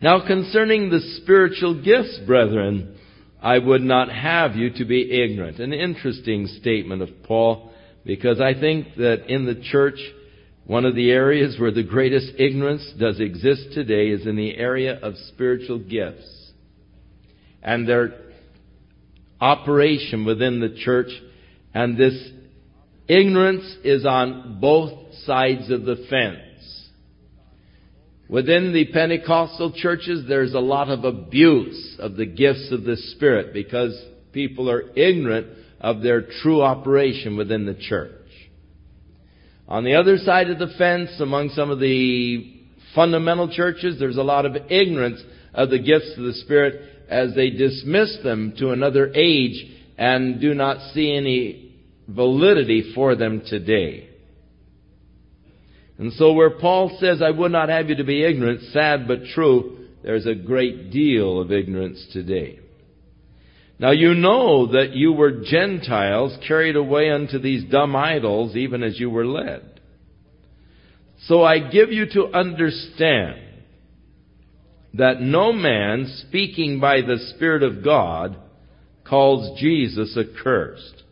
Now concerning the spiritual gifts, brethren, I would not have you to be ignorant. An interesting statement of Paul, because I think that in the church, one of the areas where the greatest ignorance does exist today is in the area of spiritual gifts and their operation within the church. And this ignorance is on both sides of the fence. Within the Pentecostal churches, there's a lot of abuse of the gifts of the Spirit because people are ignorant of their true operation within the church. On the other side of the fence, among some of the fundamental churches, there's a lot of ignorance of the gifts of the Spirit as they dismiss them to another age and do not see any validity for them today. And so where Paul says, I would not have you to be ignorant, sad but true, there's a great deal of ignorance today. Now you know that you were Gentiles carried away unto these dumb idols even as you were led. So I give you to understand that no man speaking by the Spirit of God calls Jesus accursed,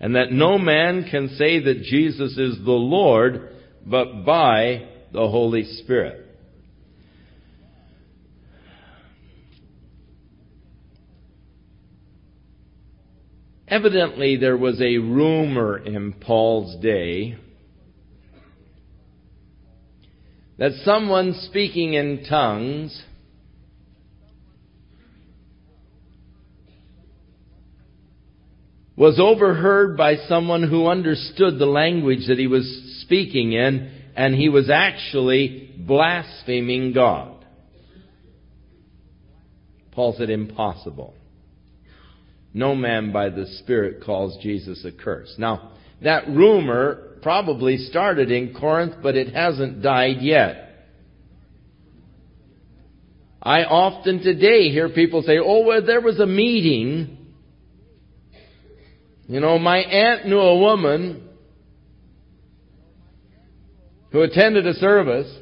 and that no man can say that Jesus is the Lord but by the Holy Spirit. Evidently, there was a rumor in Paul's day that someone speaking in tongues was overheard by someone who understood the language that he was speaking in, and he was actually blaspheming God. Paul said, impossible. No man by the Spirit calls Jesus a curse. Now, that rumor probably started in Corinth, but it hasn't died yet. I often today hear people say, oh, well, there was a meeting you know, my aunt knew a woman who attended a service.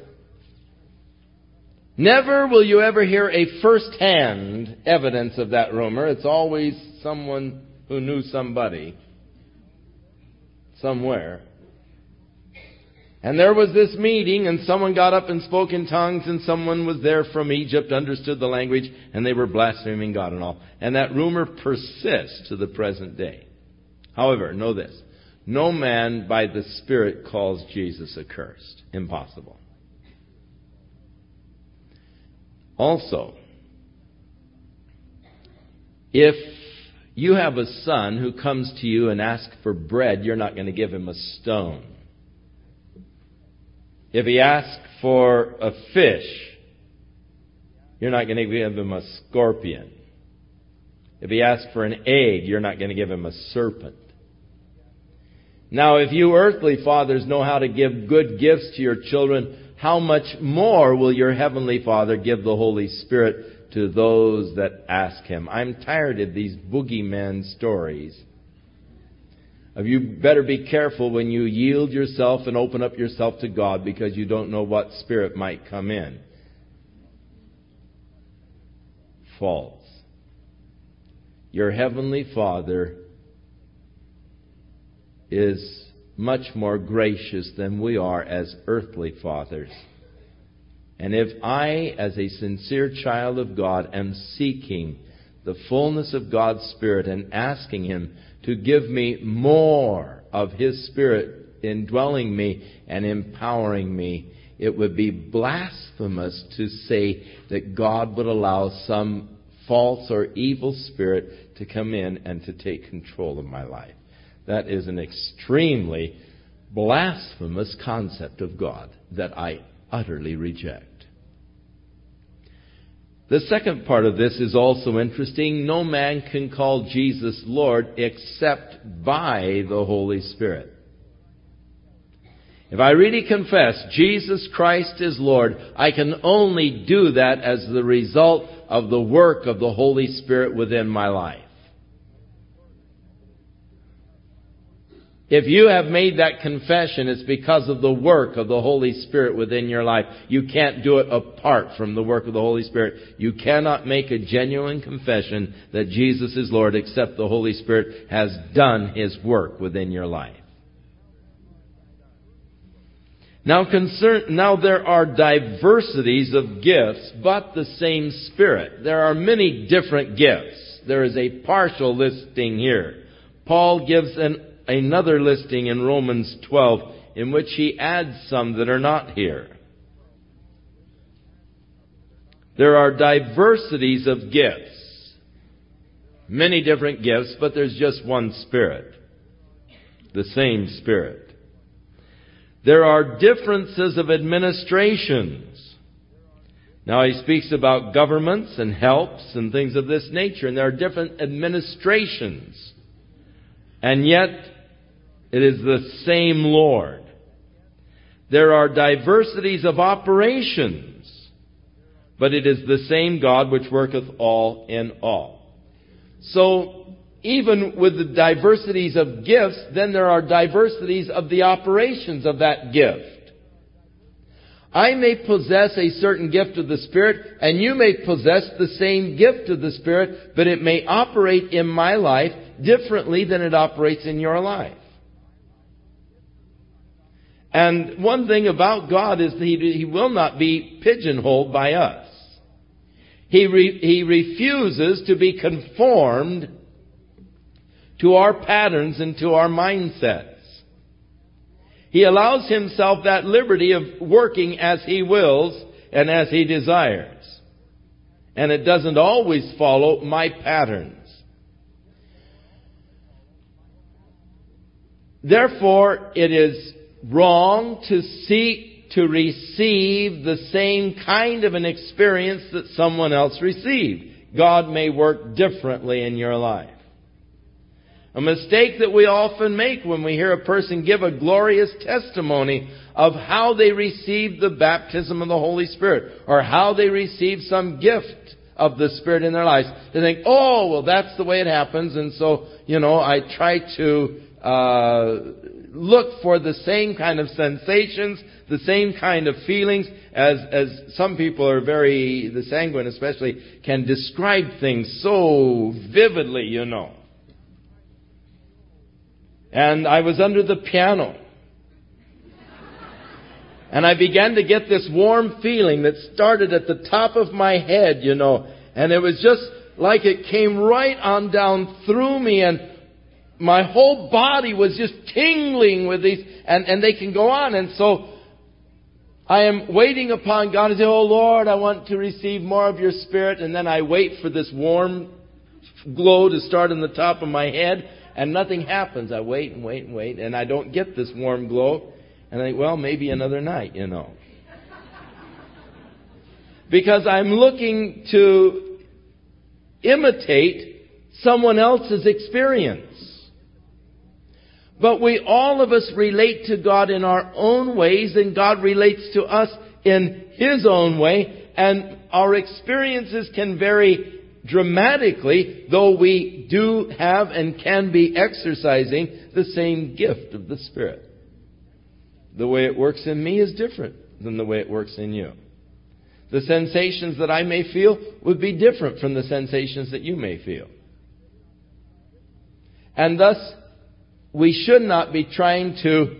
Never will you ever hear a first-hand evidence of that rumor. It's always someone who knew somebody somewhere. And there was this meeting, and someone got up and spoke in tongues, and someone was there from Egypt, understood the language, and they were blaspheming God and all. And that rumor persists to the present day. However, know this. No man by the Spirit calls Jesus accursed. Impossible. Also, if you have a son who comes to you and asks for bread, you're not going to give him a stone. If he asks for a fish, you're not going to give him a scorpion. If he asks for an egg, you're not going to give him a serpent. Now, if you earthly fathers know how to give good gifts to your children, how much more will your heavenly Father give the Holy Spirit to those that ask Him? I'm tired of these boogeyman stories. You better be careful when you yield yourself and open up yourself to God because you don't know what spirit might come in. False. Your heavenly Father is much more gracious than we are as earthly fathers. And if I, as a sincere child of God, am seeking the fullness of God's Spirit and asking Him to give me more of His Spirit indwelling me and empowering me, it would be blasphemous to say that God would allow some false or evil spirit to come in and to take control of my life. That is an extremely blasphemous concept of God that I utterly reject. The second part of this is also interesting. No man can call Jesus Lord except by the Holy Spirit. If I really confess Jesus Christ is Lord, I can only do that as the result of the work of the Holy Spirit within my life. If you have made that confession, it's because of the work of the Holy Spirit within your life. You can't do it apart from the work of the Holy Spirit. You cannot make a genuine confession that Jesus is Lord except the Holy Spirit has done His work within your life. Now concern, now there are diversities of gifts, but the same Spirit. There are many different gifts. There is a partial listing here. Paul gives an another listing in Romans 12 in which he adds some that are not here. There are diversities of gifts. Many different gifts, but there's just one Spirit. The same Spirit. There are differences of administrations. Now he speaks about governments and helps and things of this nature, and there are different administrations. And yet, it is the same Lord. There are diversities of operations, but it is the same God which worketh all in all. So, even with the diversities of gifts, then there are diversities of the operations of that gift. I may possess a certain gift of the Spirit, and you may possess the same gift of the Spirit, but it may operate in my life differently than it operates in your life. And one thing about God is that He, he will not be pigeonholed by us. He, re, he refuses to be conformed to our patterns and to our mindsets. He allows himself that liberty of working as he wills and as he desires. And it doesn't always follow my patterns. Therefore, it is wrong to seek to receive the same kind of an experience that someone else received. God may work differently in your life. A mistake that we often make when we hear a person give a glorious testimony of how they received the baptism of the Holy Spirit or how they received some gift of the Spirit in their lives. They think, oh, well, that's the way it happens, and so, you know, I try to uh, look for the same kind of sensations, the same kind of feelings as, as some people are very, the sanguine especially, can describe things so vividly, you know. And I was under the piano. And I began to get this warm feeling that started at the top of my head, you know. And it was just like it came right on down through me and my whole body was just tingling with these, and, and they can go on. And so I am waiting upon God to say, Oh Lord, I want to receive more of your Spirit. And then I wait for this warm glow to start in the top of my head, and nothing happens. I wait and wait and wait, and I don't get this warm glow. And I think, well, maybe another night, you know. because I'm looking to imitate someone else's experience. But we, all of us relate to God in our own ways, and God relates to us in His own way, and our experiences can vary dramatically, though we do have and can be exercising the same gift of the Spirit. The way it works in me is different than the way it works in you. The sensations that I may feel would be different from the sensations that you may feel. And thus, we should not be trying to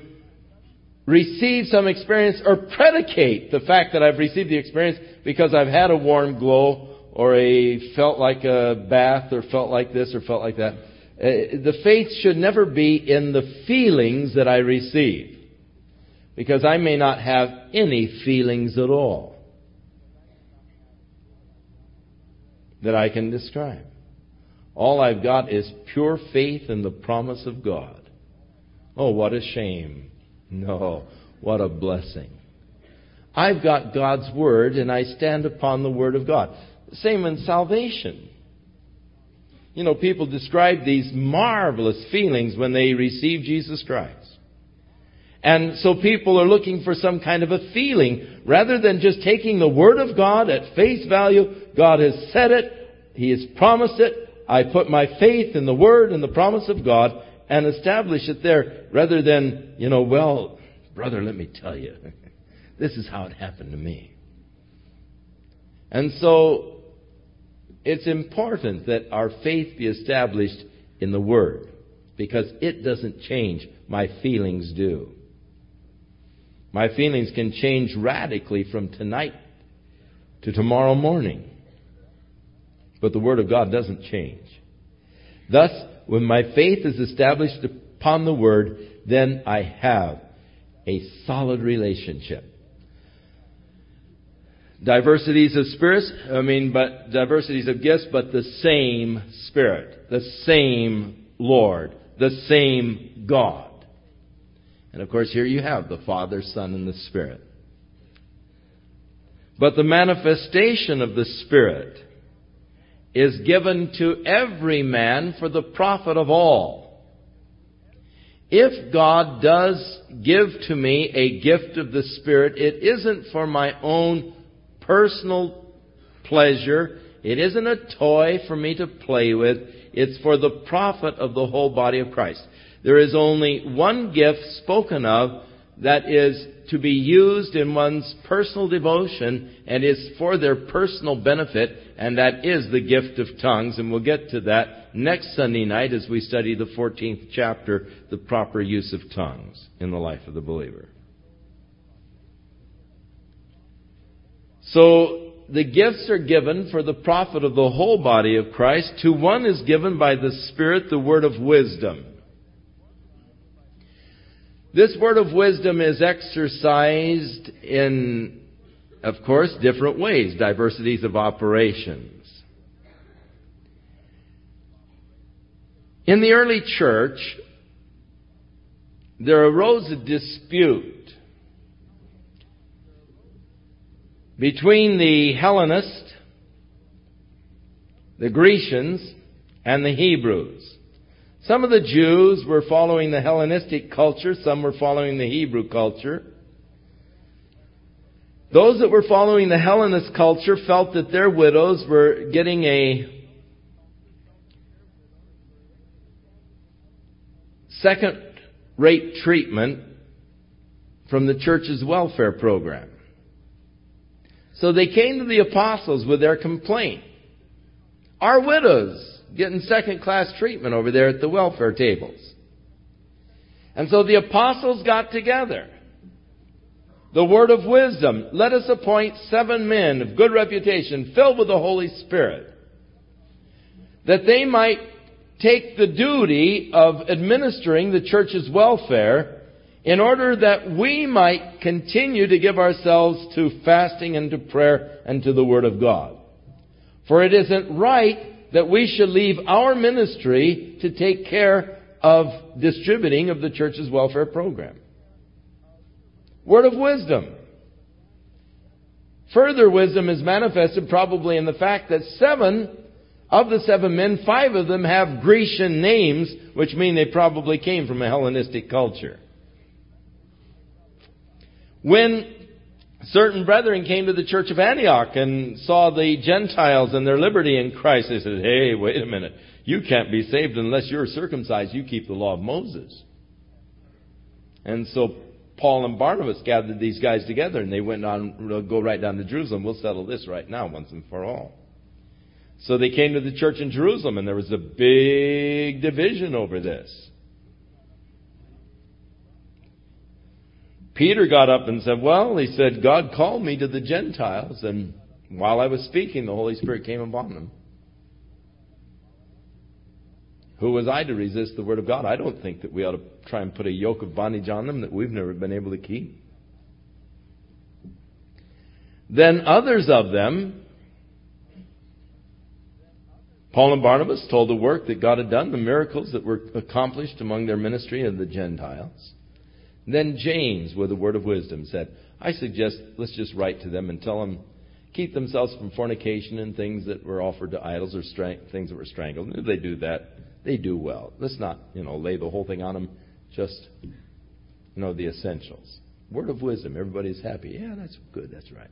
receive some experience or predicate the fact that I've received the experience because I've had a warm glow or a felt like a bath or felt like this or felt like that. Uh, the faith should never be in the feelings that I receive because I may not have any feelings at all that I can describe. All I've got is pure faith in the promise of God. Oh, what a shame. No, what a blessing. I've got God's Word and I stand upon the Word of God. Same in salvation. You know, people describe these marvelous feelings when they receive Jesus Christ. And so people are looking for some kind of a feeling rather than just taking the Word of God at face value. God has said it. He has promised it. I put my faith in the Word and the promise of God and establish it there rather than, you know, well, brother, let me tell you, this is how it happened to me. And so, it's important that our faith be established in the Word because it doesn't change. My feelings do. My feelings can change radically from tonight to tomorrow morning. But the Word of God doesn't change. Thus, when my faith is established upon the Word, then I have a solid relationship. Diversities of spirits, I mean, but diversities of gifts, but the same Spirit, the same Lord, the same God. And of course, here you have the Father, Son, and the Spirit. But the manifestation of the Spirit is given to every man for the profit of all. If God does give to me a gift of the Spirit, it isn't for my own personal pleasure. It isn't a toy for me to play with. It's for the profit of the whole body of Christ. There is only one gift spoken of that is to be used in one's personal devotion and is for their personal benefit, and that is the gift of tongues. And we'll get to that next Sunday night as we study the 14th chapter, the proper use of tongues in the life of the believer. So, the gifts are given for the profit of the whole body of Christ. To one is given by the Spirit the word of wisdom. This word of wisdom is exercised in, of course, different ways, diversities of operations. In the early church, there arose a dispute between the Hellenists, the Grecians, and the Hebrews. Some of the Jews were following the Hellenistic culture, some were following the Hebrew culture. Those that were following the Hellenist culture felt that their widows were getting a second rate treatment from the church's welfare program. So they came to the apostles with their complaint. Our widows getting second class treatment over there at the welfare tables. And so the apostles got together. The word of wisdom. Let us appoint seven men of good reputation, filled with the Holy Spirit, that they might take the duty of administering the church's welfare in order that we might continue to give ourselves to fasting and to prayer and to the Word of God. For it isn't right that we should leave our ministry to take care of distributing of the church's welfare program. Word of wisdom. Further wisdom is manifested probably in the fact that seven of the seven men, five of them have Grecian names, which mean they probably came from a Hellenistic culture. When certain brethren came to the church of Antioch and saw the Gentiles and their liberty in Christ. They said, hey, wait a minute. You can't be saved unless you're circumcised. You keep the law of Moses. And so Paul and Barnabas gathered these guys together and they went on, go right down to Jerusalem. We'll settle this right now once and for all. So they came to the church in Jerusalem and there was a big division over this. Peter got up and said, Well, he said, God called me to the Gentiles, and while I was speaking, the Holy Spirit came upon them. Who was I to resist the Word of God? I don't think that we ought to try and put a yoke of bondage on them that we've never been able to keep. Then others of them, Paul and Barnabas, told the work that God had done, the miracles that were accomplished among their ministry of the Gentiles. Then James, with a word of wisdom, said, I suggest let's just write to them and tell them keep themselves from fornication and things that were offered to idols or things that were strangled. If they do that, they do well. Let's not, you know, lay the whole thing on them. Just, you know, the essentials. Word of wisdom. Everybody's happy. Yeah, that's good. That's right.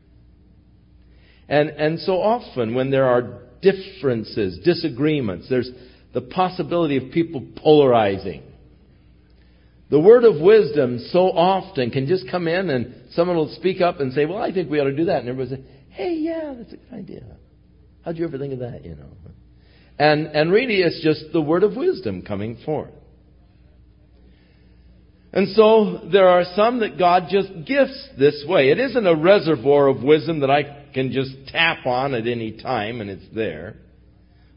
And, and so often when there are differences, disagreements, there's the possibility of people polarizing. The word of wisdom so often can just come in and someone will speak up and say, well, I think we ought to do that. And everybody say, hey, yeah, that's a good idea. How'd you ever think of that, you know? And, and really it's just the word of wisdom coming forth. And so there are some that God just gifts this way. It isn't a reservoir of wisdom that I can just tap on at any time and it's there.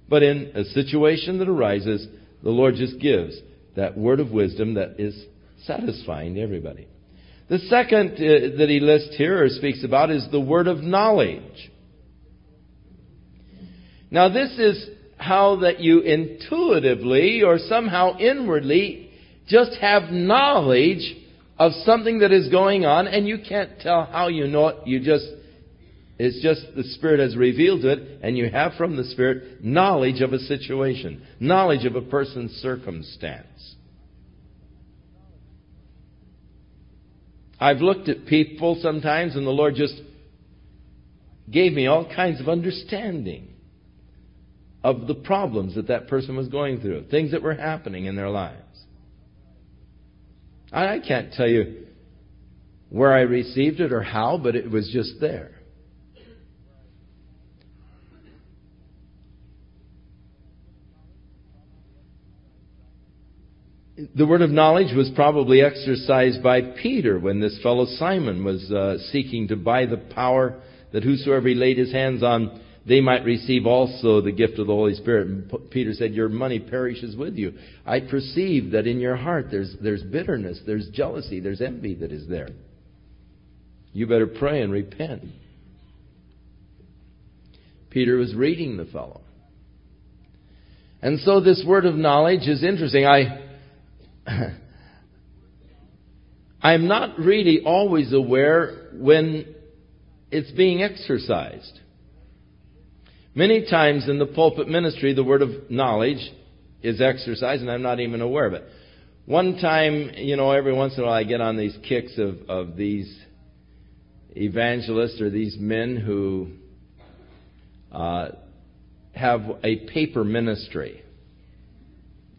But in a situation that arises, the Lord just gives that word of wisdom that is satisfying to everybody. The second uh, that he lists here or speaks about is the word of knowledge. Now this is how that you intuitively or somehow inwardly just have knowledge of something that is going on and you can't tell how you know it. You just, it's just the Spirit has revealed it and you have from the Spirit knowledge of a situation, knowledge of a person's circumstance. I've looked at people sometimes and the Lord just gave me all kinds of understanding of the problems that that person was going through, things that were happening in their lives. I can't tell you where I received it or how, but it was just there. The word of knowledge was probably exercised by Peter when this fellow Simon was uh, seeking to buy the power that whosoever he laid his hands on they might receive also the gift of the Holy Spirit. And Peter said, Your money perishes with you. I perceive that in your heart there's, there's bitterness, there's jealousy, there's envy that is there. You better pray and repent. Peter was reading the fellow. And so this word of knowledge is interesting. I, I'm not really always aware when it's being exercised. Many times in the pulpit ministry, the word of knowledge is exercised, and I'm not even aware of it. One time, you know, every once in a while I get on these kicks of, of these evangelists or these men who uh, have a paper ministry.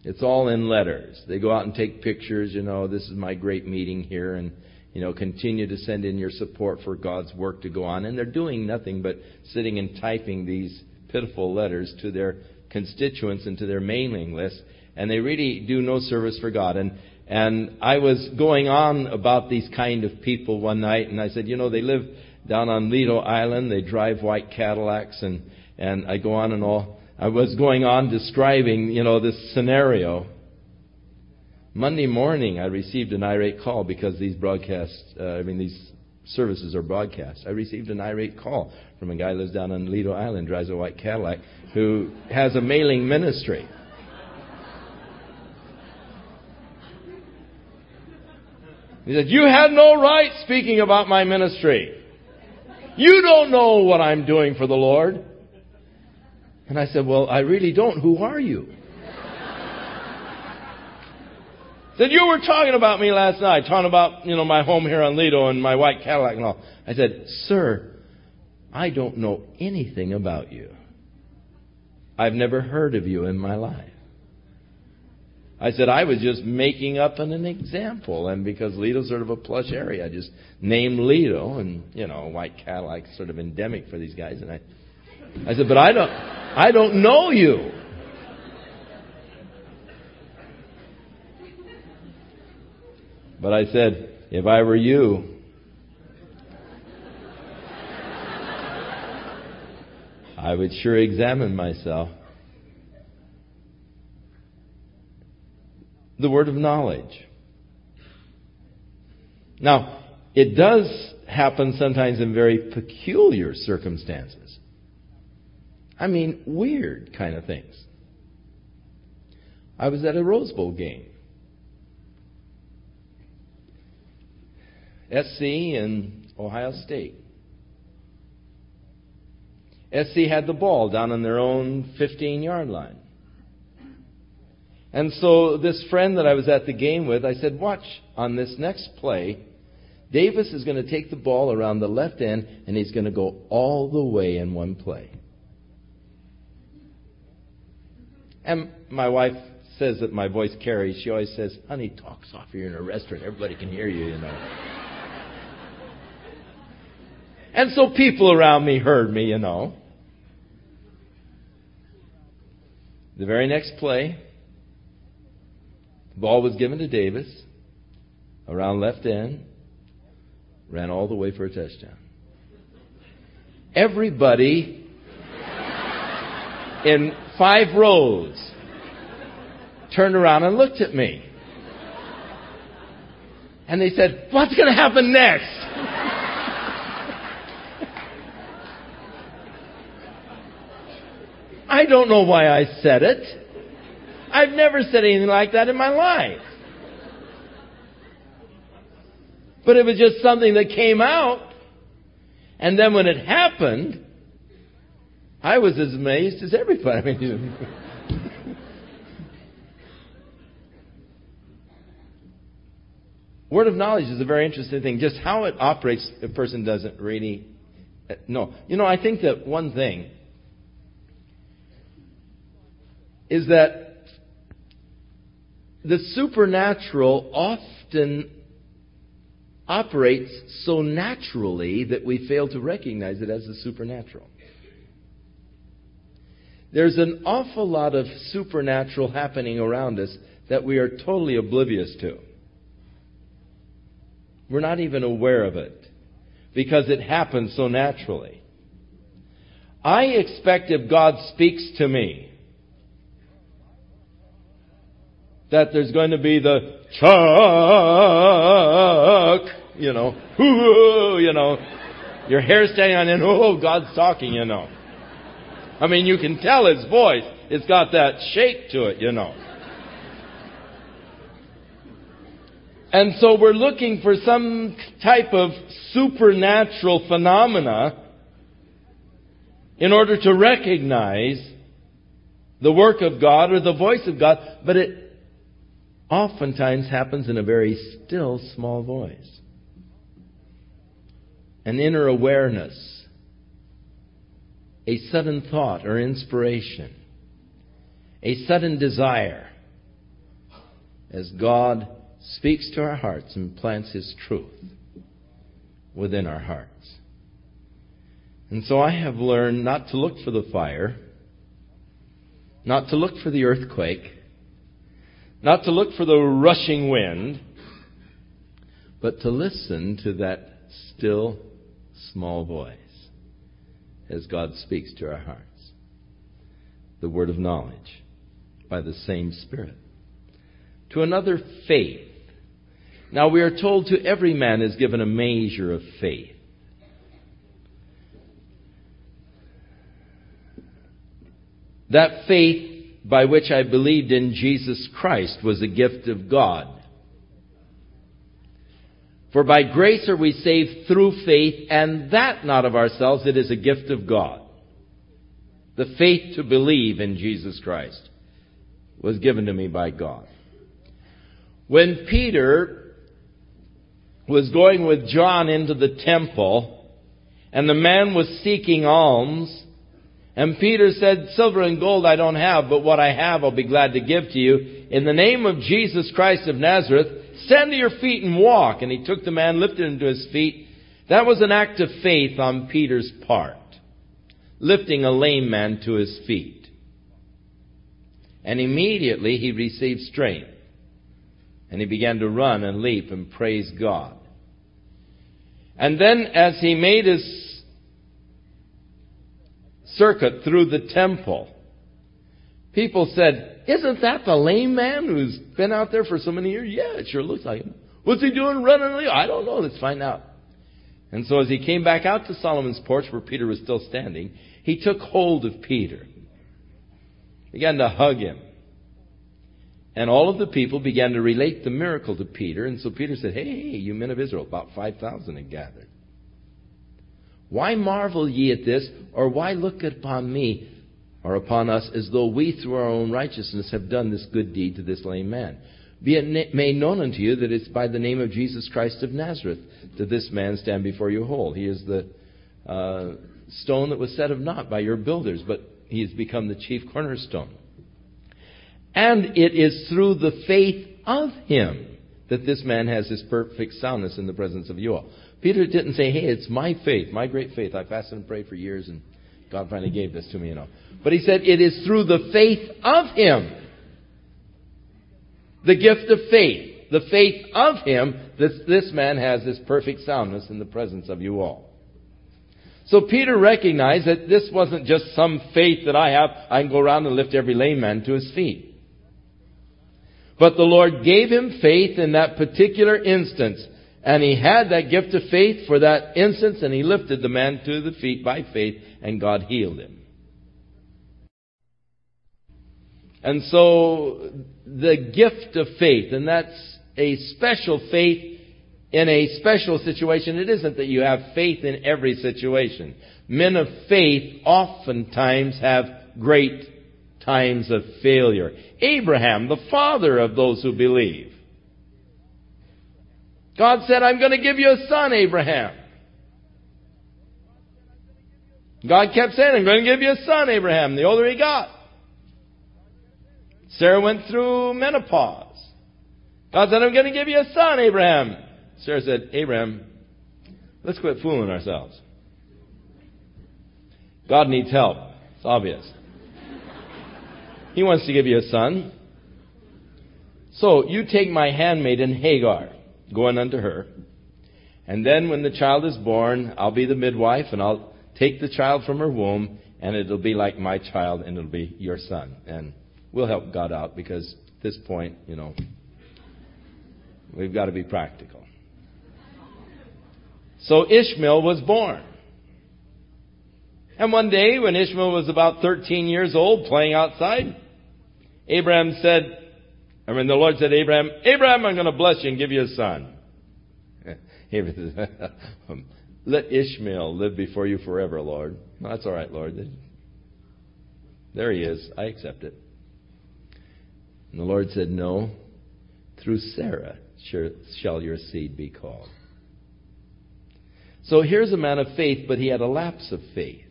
It's all in letters. They go out and take pictures, you know, this is my great meeting here, and you know, continue to send in your support for God's work to go on. And they're doing nothing but sitting and typing these pitiful letters to their constituents and to their mailing list. And they really do no service for God. And, and I was going on about these kind of people one night, and I said, you know, they live down on Lido Island. They drive white Cadillacs, and, and I go on and all. I was going on describing, you know, this scenario. Monday morning, I received an irate call because these broadcasts, uh, I mean, these services are broadcast. I received an irate call from a guy who lives down on Lido Island, drives a white Cadillac, who has a mailing ministry. He said, You had no right speaking about my ministry. You don't know what I'm doing for the Lord. And I said, Well, I really don't. Who are you? Said, you were talking about me last night, talking about, you know, my home here on Lido and my white Cadillac and all. I said, sir, I don't know anything about you. I've never heard of you in my life. I said, I was just making up an, an example. And because Lido's sort of a plush area, I just named Lido and, you know, white Cadillac sort of endemic for these guys. And I, I said, but I don't, I don't know you. But I said, if I were you, I would sure examine myself. The word of knowledge. Now, it does happen sometimes in very peculiar circumstances. I mean, weird kind of things. I was at a Rose Bowl game. SC and Ohio State. SC had the ball down on their own 15 yard line. And so this friend that I was at the game with, I said, watch on this next play. Davis is going to take the ball around the left end and he's going to go all the way in one play. And my wife says that my voice carries. She always says, Honey, talk softer. You're in a restaurant. Everybody can hear you, you know. And so people around me heard me, you know. The very next play, the ball was given to Davis around left end, ran all the way for a touchdown. Everybody in five rows turned around and looked at me. And they said, What's going to happen next? I don't know why I said it. I've never said anything like that in my life. But it was just something that came out. And then when it happened, I was as amazed as everybody. Word of knowledge is a very interesting thing. Just how it operates, a person doesn't really know. You know, I think that one thing is that the supernatural often operates so naturally that we fail to recognize it as the supernatural. There's an awful lot of supernatural happening around us that we are totally oblivious to. We're not even aware of it because it happens so naturally. I expect if God speaks to me, that there's going to be the chuck, you know, you know, your hair standing on end, oh, God's talking, you know. I mean, you can tell his voice. It's got that shake to it, you know. And so we're looking for some type of supernatural phenomena in order to recognize the work of God or the voice of God, but it oftentimes happens in a very still, small voice. An inner awareness, a sudden thought or inspiration, a sudden desire as God speaks to our hearts and plants His truth within our hearts. And so I have learned not to look for the fire, not to look for the earthquake, not to look for the rushing wind, but to listen to that still small voice as God speaks to our hearts. The word of knowledge by the same Spirit. To another, faith. Now we are told to every man is given a measure of faith. That faith by which I believed in Jesus Christ was a gift of God. For by grace are we saved through faith, and that not of ourselves, it is a gift of God. The faith to believe in Jesus Christ was given to me by God. When Peter was going with John into the temple, and the man was seeking alms, and Peter said, Silver and gold I don't have, but what I have I'll be glad to give to you. In the name of Jesus Christ of Nazareth, stand to your feet and walk. And he took the man, lifted him to his feet. That was an act of faith on Peter's part, lifting a lame man to his feet. And immediately he received strength. And he began to run and leap and praise God. And then as he made his circuit through the temple. People said, Isn't that the lame man who's been out there for so many years? Yeah, it sure looks like him. What's he doing running? I don't know. Let's find out. And so as he came back out to Solomon's porch where Peter was still standing, he took hold of Peter, began to hug him. And all of the people began to relate the miracle to Peter. And so Peter said, Hey, you men of Israel, about 5,000 had gathered. Why marvel ye at this, or why look upon me or upon us as though we through our own righteousness have done this good deed to this lame man? Be it made known unto you that it's by the name of Jesus Christ of Nazareth that this man stand before you whole. He is the uh, stone that was set of naught by your builders, but he has become the chief cornerstone. And it is through the faith of him that this man has his perfect soundness in the presence of you all. Peter didn't say, hey, it's my faith, my great faith. I fasted and prayed for years and God finally gave this to me, you know. But he said, it is through the faith of him. The gift of faith. The faith of him that this man has this perfect soundness in the presence of you all. So Peter recognized that this wasn't just some faith that I have. I can go around and lift every lame man to his feet. But the Lord gave him faith in that particular instance. And he had that gift of faith for that instance, and he lifted the man to the feet by faith, and God healed him. And so, the gift of faith, and that's a special faith in a special situation. It isn't that you have faith in every situation. Men of faith oftentimes have great times of failure. Abraham, the father of those who believe. God said, I'm going to give you a son, Abraham. God kept saying, I'm going to give you a son, Abraham, the older he got. Sarah went through menopause. God said, I'm going to give you a son, Abraham. Sarah said, Abraham, let's quit fooling ourselves. God needs help. It's obvious. He wants to give you a son. So you take my handmaiden Hagar, going unto her, and then when the child is born, I'll be the midwife and I'll take the child from her womb and it'll be like my child and it'll be your son. And we'll help God out because at this point, you know, we've got to be practical. So Ishmael was born. And one day, when Ishmael was about 13 years old, playing outside, Abraham said, I mean, the Lord said to Abraham, Abraham, I'm going to bless you and give you a son. Let Ishmael live before you forever, Lord. that's all right, Lord. There he is. I accept it. And the Lord said, No, through Sarah shall your seed be called. So here's a man of faith, but he had a lapse of faith.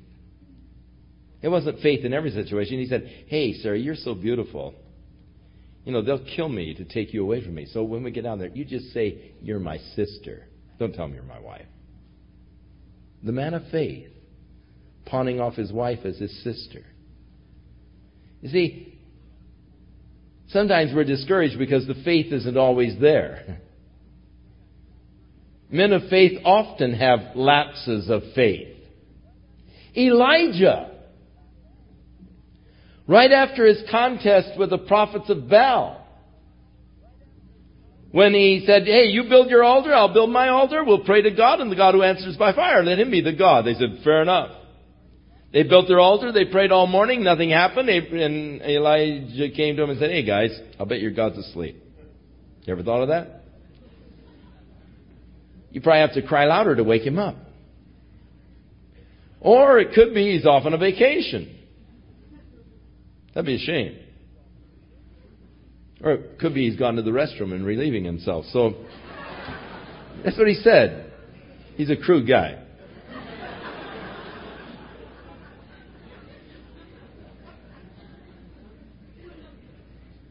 It wasn't faith in every situation. He said, Hey, Sarah, you're so beautiful. You know, they'll kill me to take you away from me. So when we get down there, you just say, You're my sister. Don't tell me you're my wife. The man of faith, pawning off his wife as his sister. You see, sometimes we're discouraged because the faith isn't always there. Men of faith often have lapses of faith. Elijah Right after his contest with the prophets of Baal. When he said, hey, you build your altar, I'll build my altar, we'll pray to God, and the God who answers by fire, let him be the God. They said, fair enough. They built their altar, they prayed all morning, nothing happened, and Elijah came to him and said, hey guys, I'll bet your God's asleep. You ever thought of that? You probably have to cry louder to wake him up. Or it could be he's off on a vacation. That'd be a shame. Or it could be he's gone to the restroom and relieving himself. So that's what he said. He's a crude guy.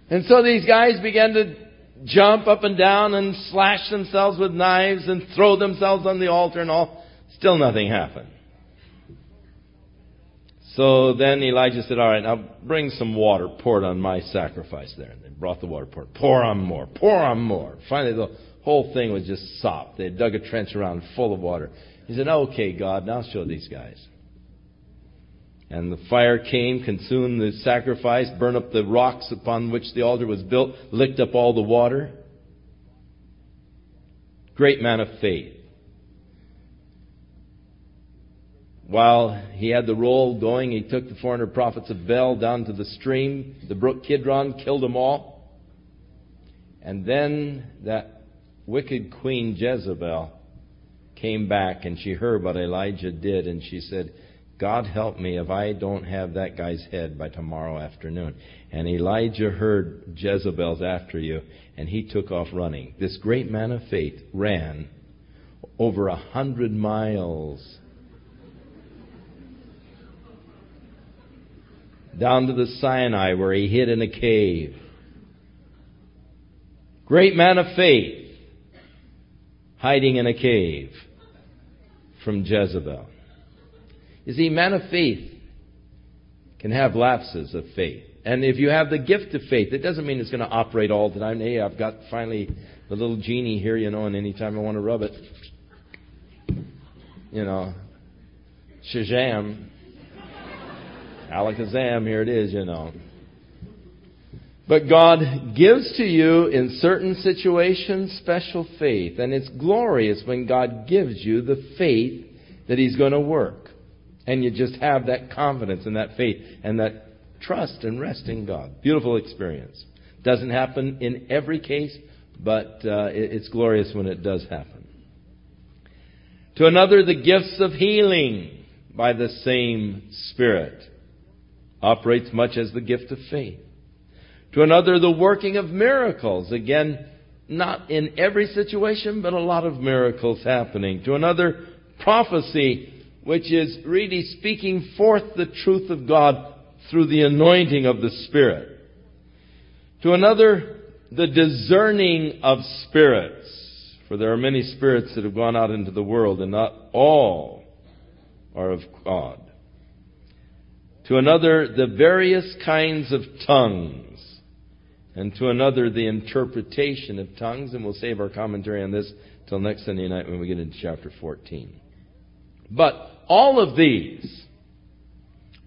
And so these guys began to jump up and down and slash themselves with knives and throw themselves on the altar and all. Still nothing happened. So then Elijah said, All right, now bring some water, pour it on my sacrifice there. And they brought the water, poured, pour on more, pour on more. Finally, the whole thing was just sopped. They dug a trench around full of water. He said, Okay, God, now show these guys. And the fire came, consumed the sacrifice, burned up the rocks upon which the altar was built, licked up all the water. Great man of faith. While he had the roll going, he took the 400 prophets of Baal down to the stream, the brook Kidron, killed them all. And then that wicked queen Jezebel came back and she heard what Elijah did and she said, God help me if I don't have that guy's head by tomorrow afternoon. And Elijah heard Jezebel's after you and he took off running. This great man of faith ran over a hundred miles down to the Sinai where he hid in a cave. Great man of faith, hiding in a cave from Jezebel. You see, man of faith can have lapses of faith. And if you have the gift of faith, it doesn't mean it's going to operate all the time. Hey, I've got finally the little genie here, you know, and anytime I want to rub it, you know, Shazam, Alakazam, here it is, you know. But God gives to you in certain situations special faith, and it's glorious when God gives you the faith that He's going to work. And you just have that confidence and that faith and that trust and rest in God. Beautiful experience. Doesn't happen in every case, but uh, it's glorious when it does happen. To another, the gifts of healing by the same Spirit operates much as the gift of faith. To another, the working of miracles. Again, not in every situation, but a lot of miracles happening. To another, prophecy, which is really speaking forth the truth of God through the anointing of the Spirit. To another, the discerning of spirits. For there are many spirits that have gone out into the world, and not all are of God. To another, the various kinds of tongues. And to another, the interpretation of tongues. And we'll save our commentary on this till next Sunday night when we get into chapter 14. But all of these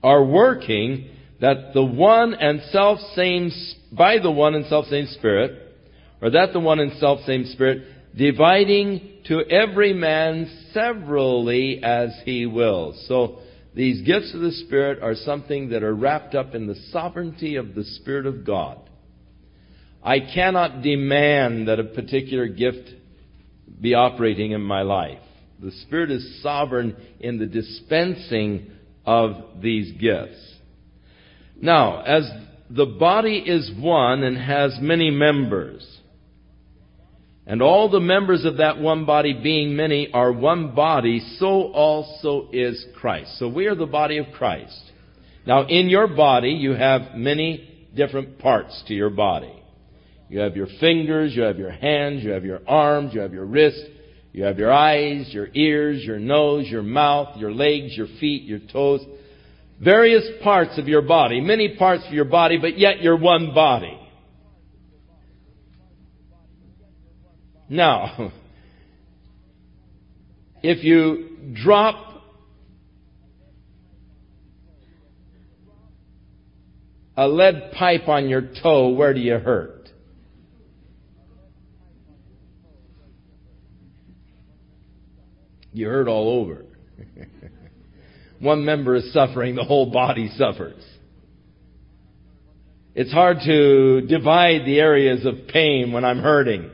are working that the one and self same, by the one and self same Spirit, or that the one and self same Spirit, dividing to every man severally as he wills. So, these gifts of the Spirit are something that are wrapped up in the sovereignty of the Spirit of God. I cannot demand that a particular gift be operating in my life. The Spirit is sovereign in the dispensing of these gifts. Now, as the body is one and has many members, and all the members of that one body being many are one body, so also is Christ. So we are the body of Christ. Now, in your body, you have many different parts to your body. You have your fingers, you have your hands, you have your arms, you have your wrists, you have your eyes, your ears, your nose, your mouth, your legs, your feet, your toes. Various parts of your body, many parts of your body, but yet you're one body. Now, if you drop a lead pipe on your toe, where do you hurt? You hurt all over. One member is suffering, the whole body suffers. It's hard to divide the areas of pain when I'm hurting.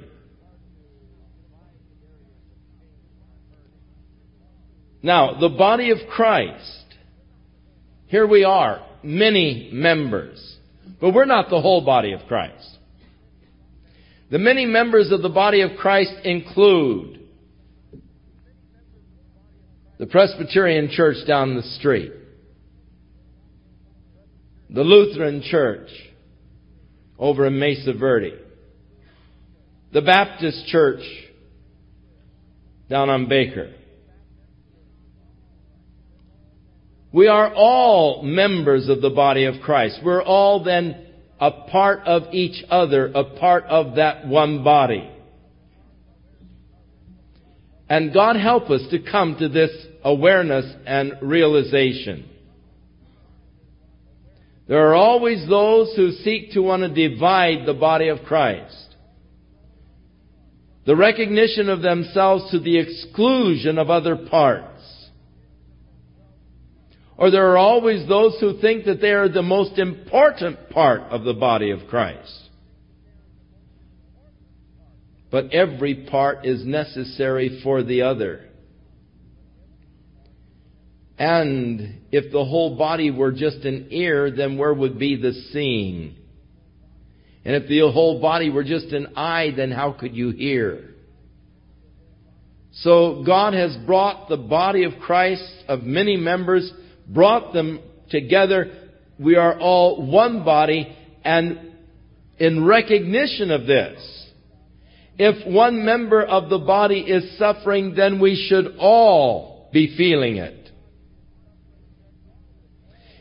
Now, the body of Christ, here we are, many members, but we're not the whole body of Christ. The many members of the body of Christ include the Presbyterian church down the street, the Lutheran church over in Mesa Verde, the Baptist church down on Baker. We are all members of the body of Christ. We're all then a part of each other, a part of that one body. And God help us to come to this awareness and realization. There are always those who seek to want to divide the body of Christ. The recognition of themselves to the exclusion of other parts. Or there are always those who think that they are the most important part of the body of Christ. But every part is necessary for the other. And if the whole body were just an ear, then where would be the seeing? And if the whole body were just an eye, then how could you hear? So God has brought the body of Christ of many members, brought them together we are all one body and in recognition of this, if one member of the body is suffering, then we should all be feeling it.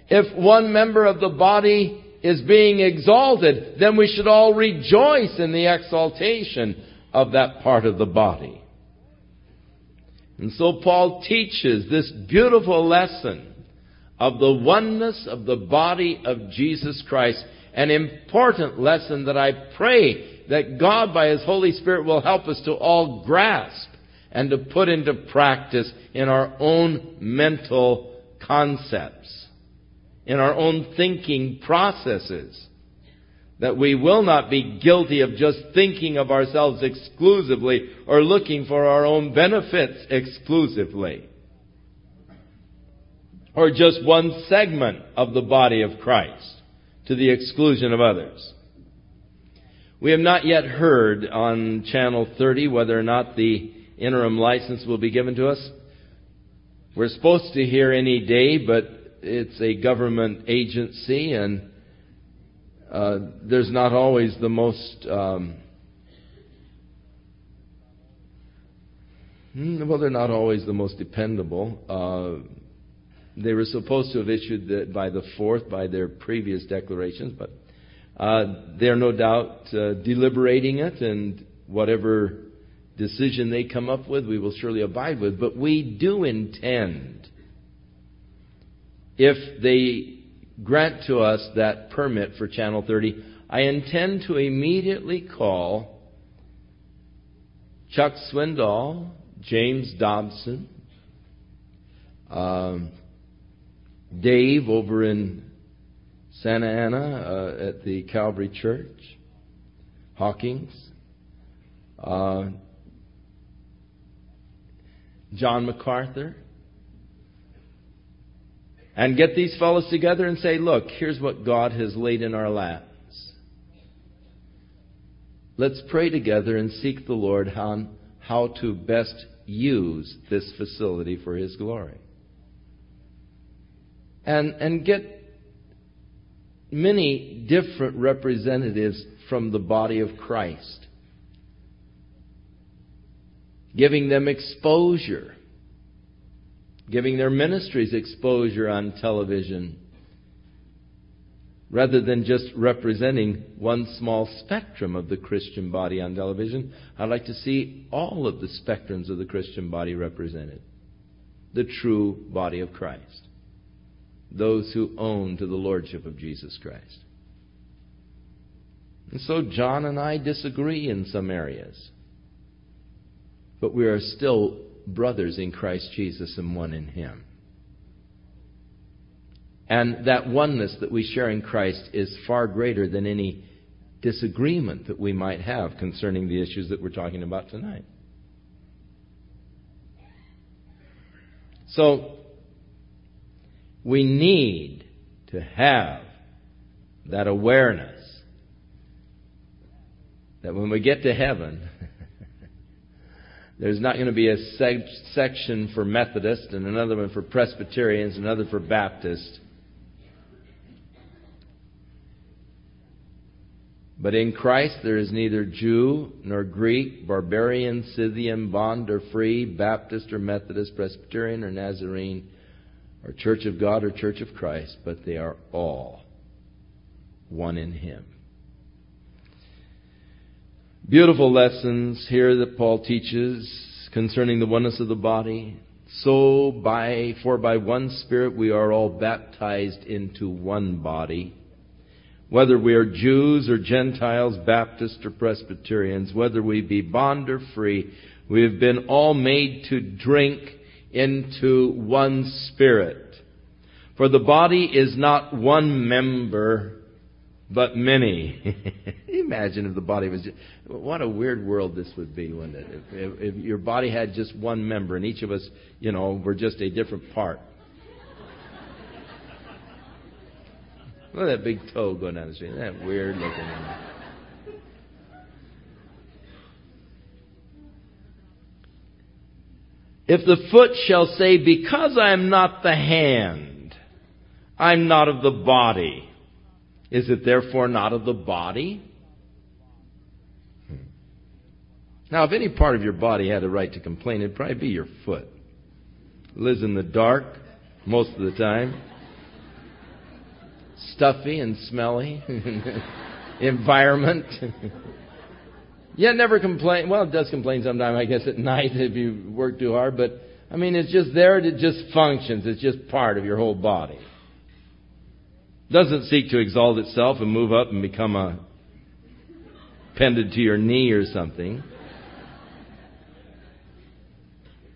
If one member of the body is being exalted, then we should all rejoice in the exaltation of that part of the body. And so Paul teaches this beautiful lesson of the oneness of the body of Jesus Christ. An important lesson that I pray that God by His Holy Spirit will help us to all grasp and to put into practice in our own mental concepts, in our own thinking processes. That we will not be guilty of just thinking of ourselves exclusively or looking for our own benefits exclusively. Or just one segment of the body of Christ to the exclusion of others. We have not yet heard on Channel 30 whether or not the interim license will be given to us. We're supposed to hear any day, but it's a government agency and uh, there's not always the most um, hmm, well, they're not always the most dependable. Uh, they were supposed to have issued by the fourth by their previous declarations, but uh, they're no doubt uh, deliberating it, and whatever decision they come up with, we will surely abide with. But we do intend, if they grant to us that permit for Channel 30, I intend to immediately call Chuck Swindoll, James Dobson, um, Dave over in Santa Ana uh, at the Calvary Church, Hawkins, uh, John MacArthur, and get these fellows together and say, look, here's what God has laid in our laps. Let's pray together and seek the Lord on how to best use this facility for His glory. And, and get many different representatives from the body of Christ, giving them exposure, giving their ministries exposure on television, rather than just representing one small spectrum of the Christian body on television. I'd like to see all of the spectrums of the Christian body represented. The true body of Christ those who own to the Lordship of Jesus Christ. And so John and I disagree in some areas. But we are still brothers in Christ Jesus and one in Him. And that oneness that we share in Christ is far greater than any disagreement that we might have concerning the issues that we're talking about tonight. So, we need to have that awareness that when we get to heaven, there's not going to be a seg- section for Methodist and another one for Presbyterians, another for Baptist. But in Christ there is neither Jew nor Greek, barbarian, Scythian, bond or free, Baptist or Methodist, Presbyterian or Nazarene or Church of God or Church of Christ, but they are all one in Him. Beautiful lessons here that Paul teaches concerning the oneness of the body. So by, for by one Spirit we are all baptized into one body. Whether we are Jews or Gentiles, Baptists or Presbyterians, whether we be bond or free, we have been all made to drink into one spirit. For the body is not one member, but many. Imagine if the body was just, what a weird world this would be, wouldn't it? If, if, if your body had just one member and each of us, you know, were just a different part. Look at that big toe going down the street. Isn't that weird looking? If the foot shall say, Because I am not the hand, I'm not of the body. Is it therefore not of the body? Hmm. Now, if any part of your body had a right to complain, it'd probably be your foot. It lives in the dark most of the time. Stuffy and smelly environment. Yet never complain. Well, it does complain sometimes, I guess, at night if you work too hard. But I mean, it's just there. It just functions. It's just part of your whole body. Doesn't seek to exalt itself and move up and become a appended to your knee or something.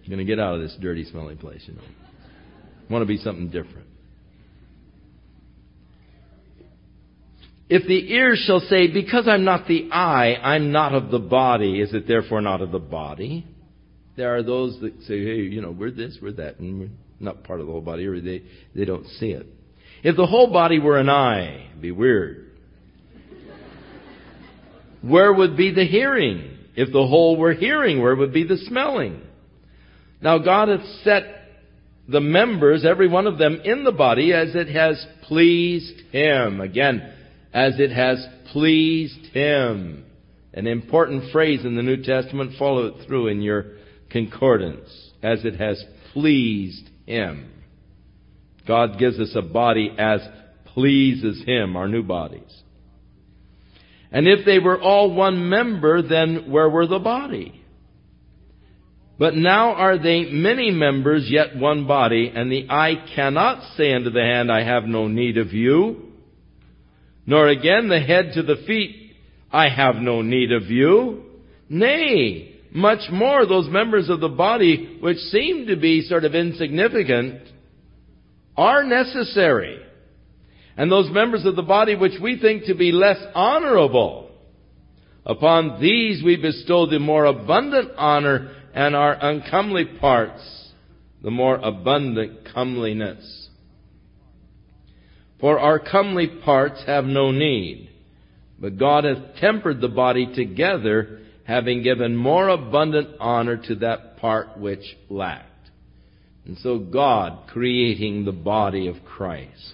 You're going to get out of this dirty, smelly place, you know. Want to be something different. If the ear shall say, Because I'm not the eye, I'm not of the body, is it therefore not of the body? There are those that say, Hey, you know, we're this, we're that, and we're not part of the whole body, or they, they don't see it. If the whole body were an eye, it'd be weird. Where would be the hearing? If the whole were hearing, where would be the smelling? Now God hath set the members, every one of them, in the body as it has pleased Him. Again, as it has pleased Him. An important phrase in the New Testament. Follow it through in your concordance. As it has pleased Him. God gives us a body as pleases Him, our new bodies. And if they were all one member, then where were the body? But now are they many members, yet one body, and the eye cannot say unto the hand, I have no need of you, nor again the head to the feet, I have no need of you. Nay, much more those members of the body which seem to be sort of insignificant are necessary. And those members of the body which we think to be less honorable, upon these we bestow the more abundant honor and our uncomely parts, the more abundant comeliness. For our comely parts have no need, but God hath tempered the body together, having given more abundant honor to that part which lacked. And so God creating the body of Christ.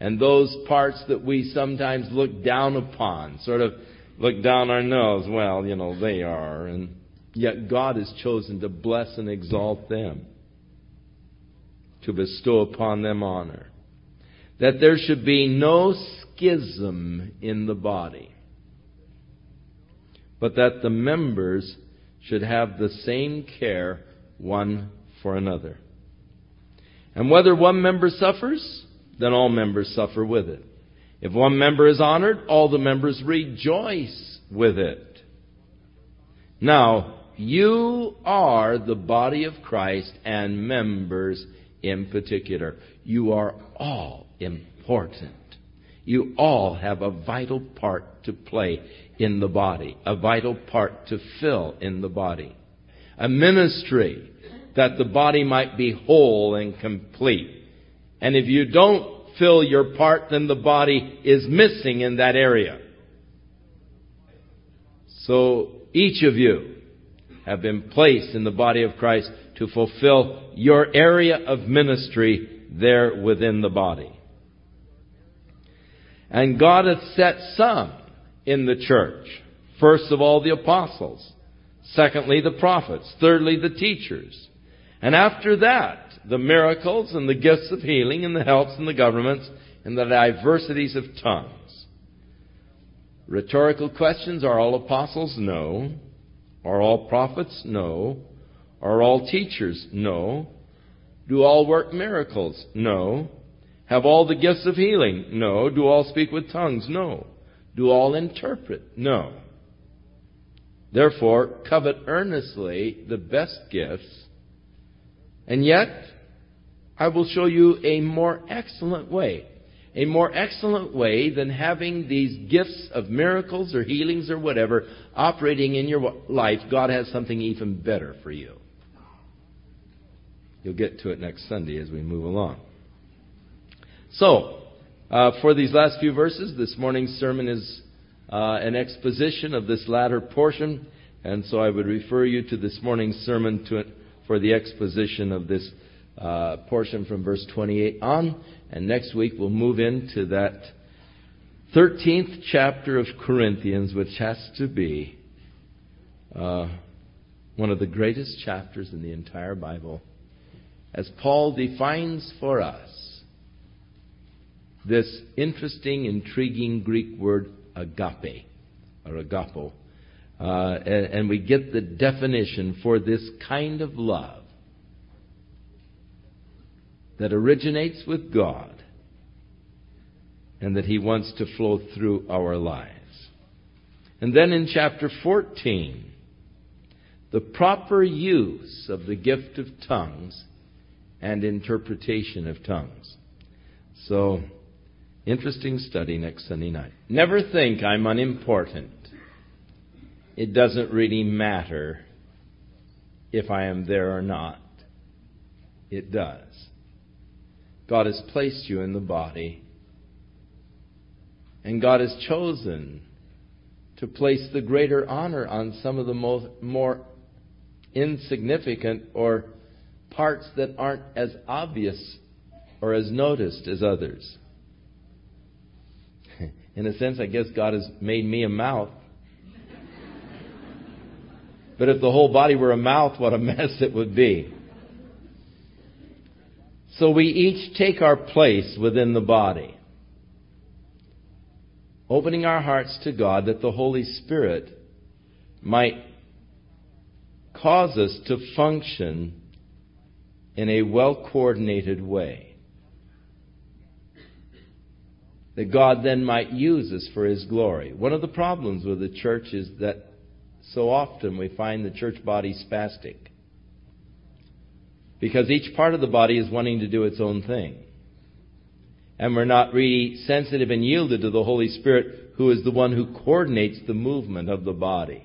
And those parts that we sometimes look down upon, sort of look down our nose, well, you know, they are. And yet God has chosen to bless and exalt them, to bestow upon them honor. That there should be no schism in the body, but that the members should have the same care one for another. And whether one member suffers, then all members suffer with it. If one member is honored, all the members rejoice with it. Now, you are the body of Christ and members in particular. You are all important. You all have a vital part to play in the body, a vital part to fill in the body. A ministry that the body might be whole and complete. And if you don't fill your part, then the body is missing in that area. So each of you have been placed in the body of Christ to fulfill your area of ministry there within the body. And God hath set some in the church. First of all, the apostles. Secondly, the prophets. Thirdly, the teachers. And after that, the miracles and the gifts of healing and the helps and the governments and the diversities of tongues. Rhetorical questions are all apostles? No. Are all prophets? No. Are all teachers? No. Do all work miracles? No. Have all the gifts of healing? No. Do all speak with tongues? No. Do all interpret? No. Therefore, covet earnestly the best gifts and yet, I will show you a more excellent way. A more excellent way than having these gifts of miracles or healings or whatever operating in your life. God has something even better for you. You'll get to it next Sunday as we move along. So, uh, for these last few verses, this morning's sermon is uh, an exposition of this latter portion, and so I would refer you to this morning's sermon to for the exposition of this uh, portion from verse 28 on. And next week we'll move into that 13th chapter of Corinthians, which has to be uh, one of the greatest chapters in the entire Bible, as Paul defines for us this interesting, intriguing Greek word agape, or agapo. Uh, and, and we get the definition for this kind of love that originates with God and that He wants to flow through our lives. And then in chapter 14, the proper use of the gift of tongues and interpretation of tongues. So, interesting study next Sunday night. Never think I'm unimportant. It doesn't really matter if I am there or not. It does. God has placed you in the body, and God has chosen to place the greater honor on some of the more insignificant or parts that aren't as obvious or as noticed as others. In a sense, I guess God has made me a mouth. But if the whole body were a mouth, what a mess it would be. So we each take our place within the body, opening our hearts to God that the Holy Spirit might cause us to function in a well coordinated way. That God then might use us for His glory. One of the problems with the church is that so often we find the church body spastic. Because each part of the body is wanting to do its own thing. And we're not really sensitive and yielded to the Holy Spirit, who is the one who coordinates the movement of the body.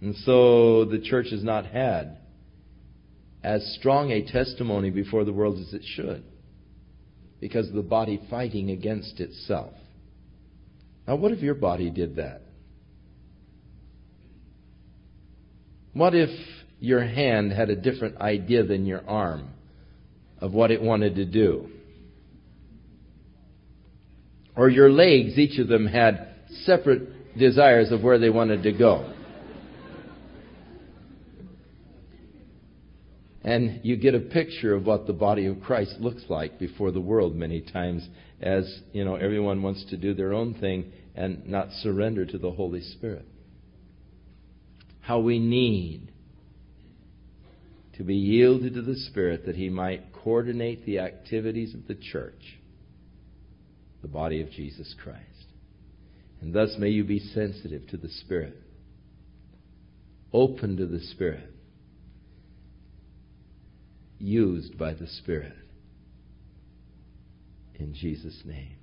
And so the church has not had as strong a testimony before the world as it should because of the body fighting against itself. Now, what if your body did that? What if your hand had a different idea than your arm of what it wanted to do? Or your legs, each of them had separate desires of where they wanted to go. And you get a picture of what the body of Christ looks like before the world many times as, you know, everyone wants to do their own thing and not surrender to the Holy Spirit. How we need to be yielded to the Spirit that He might coordinate the activities of the church, the body of Jesus Christ. And thus may you be sensitive to the Spirit, open to the Spirit, used by the Spirit. In Jesus' name.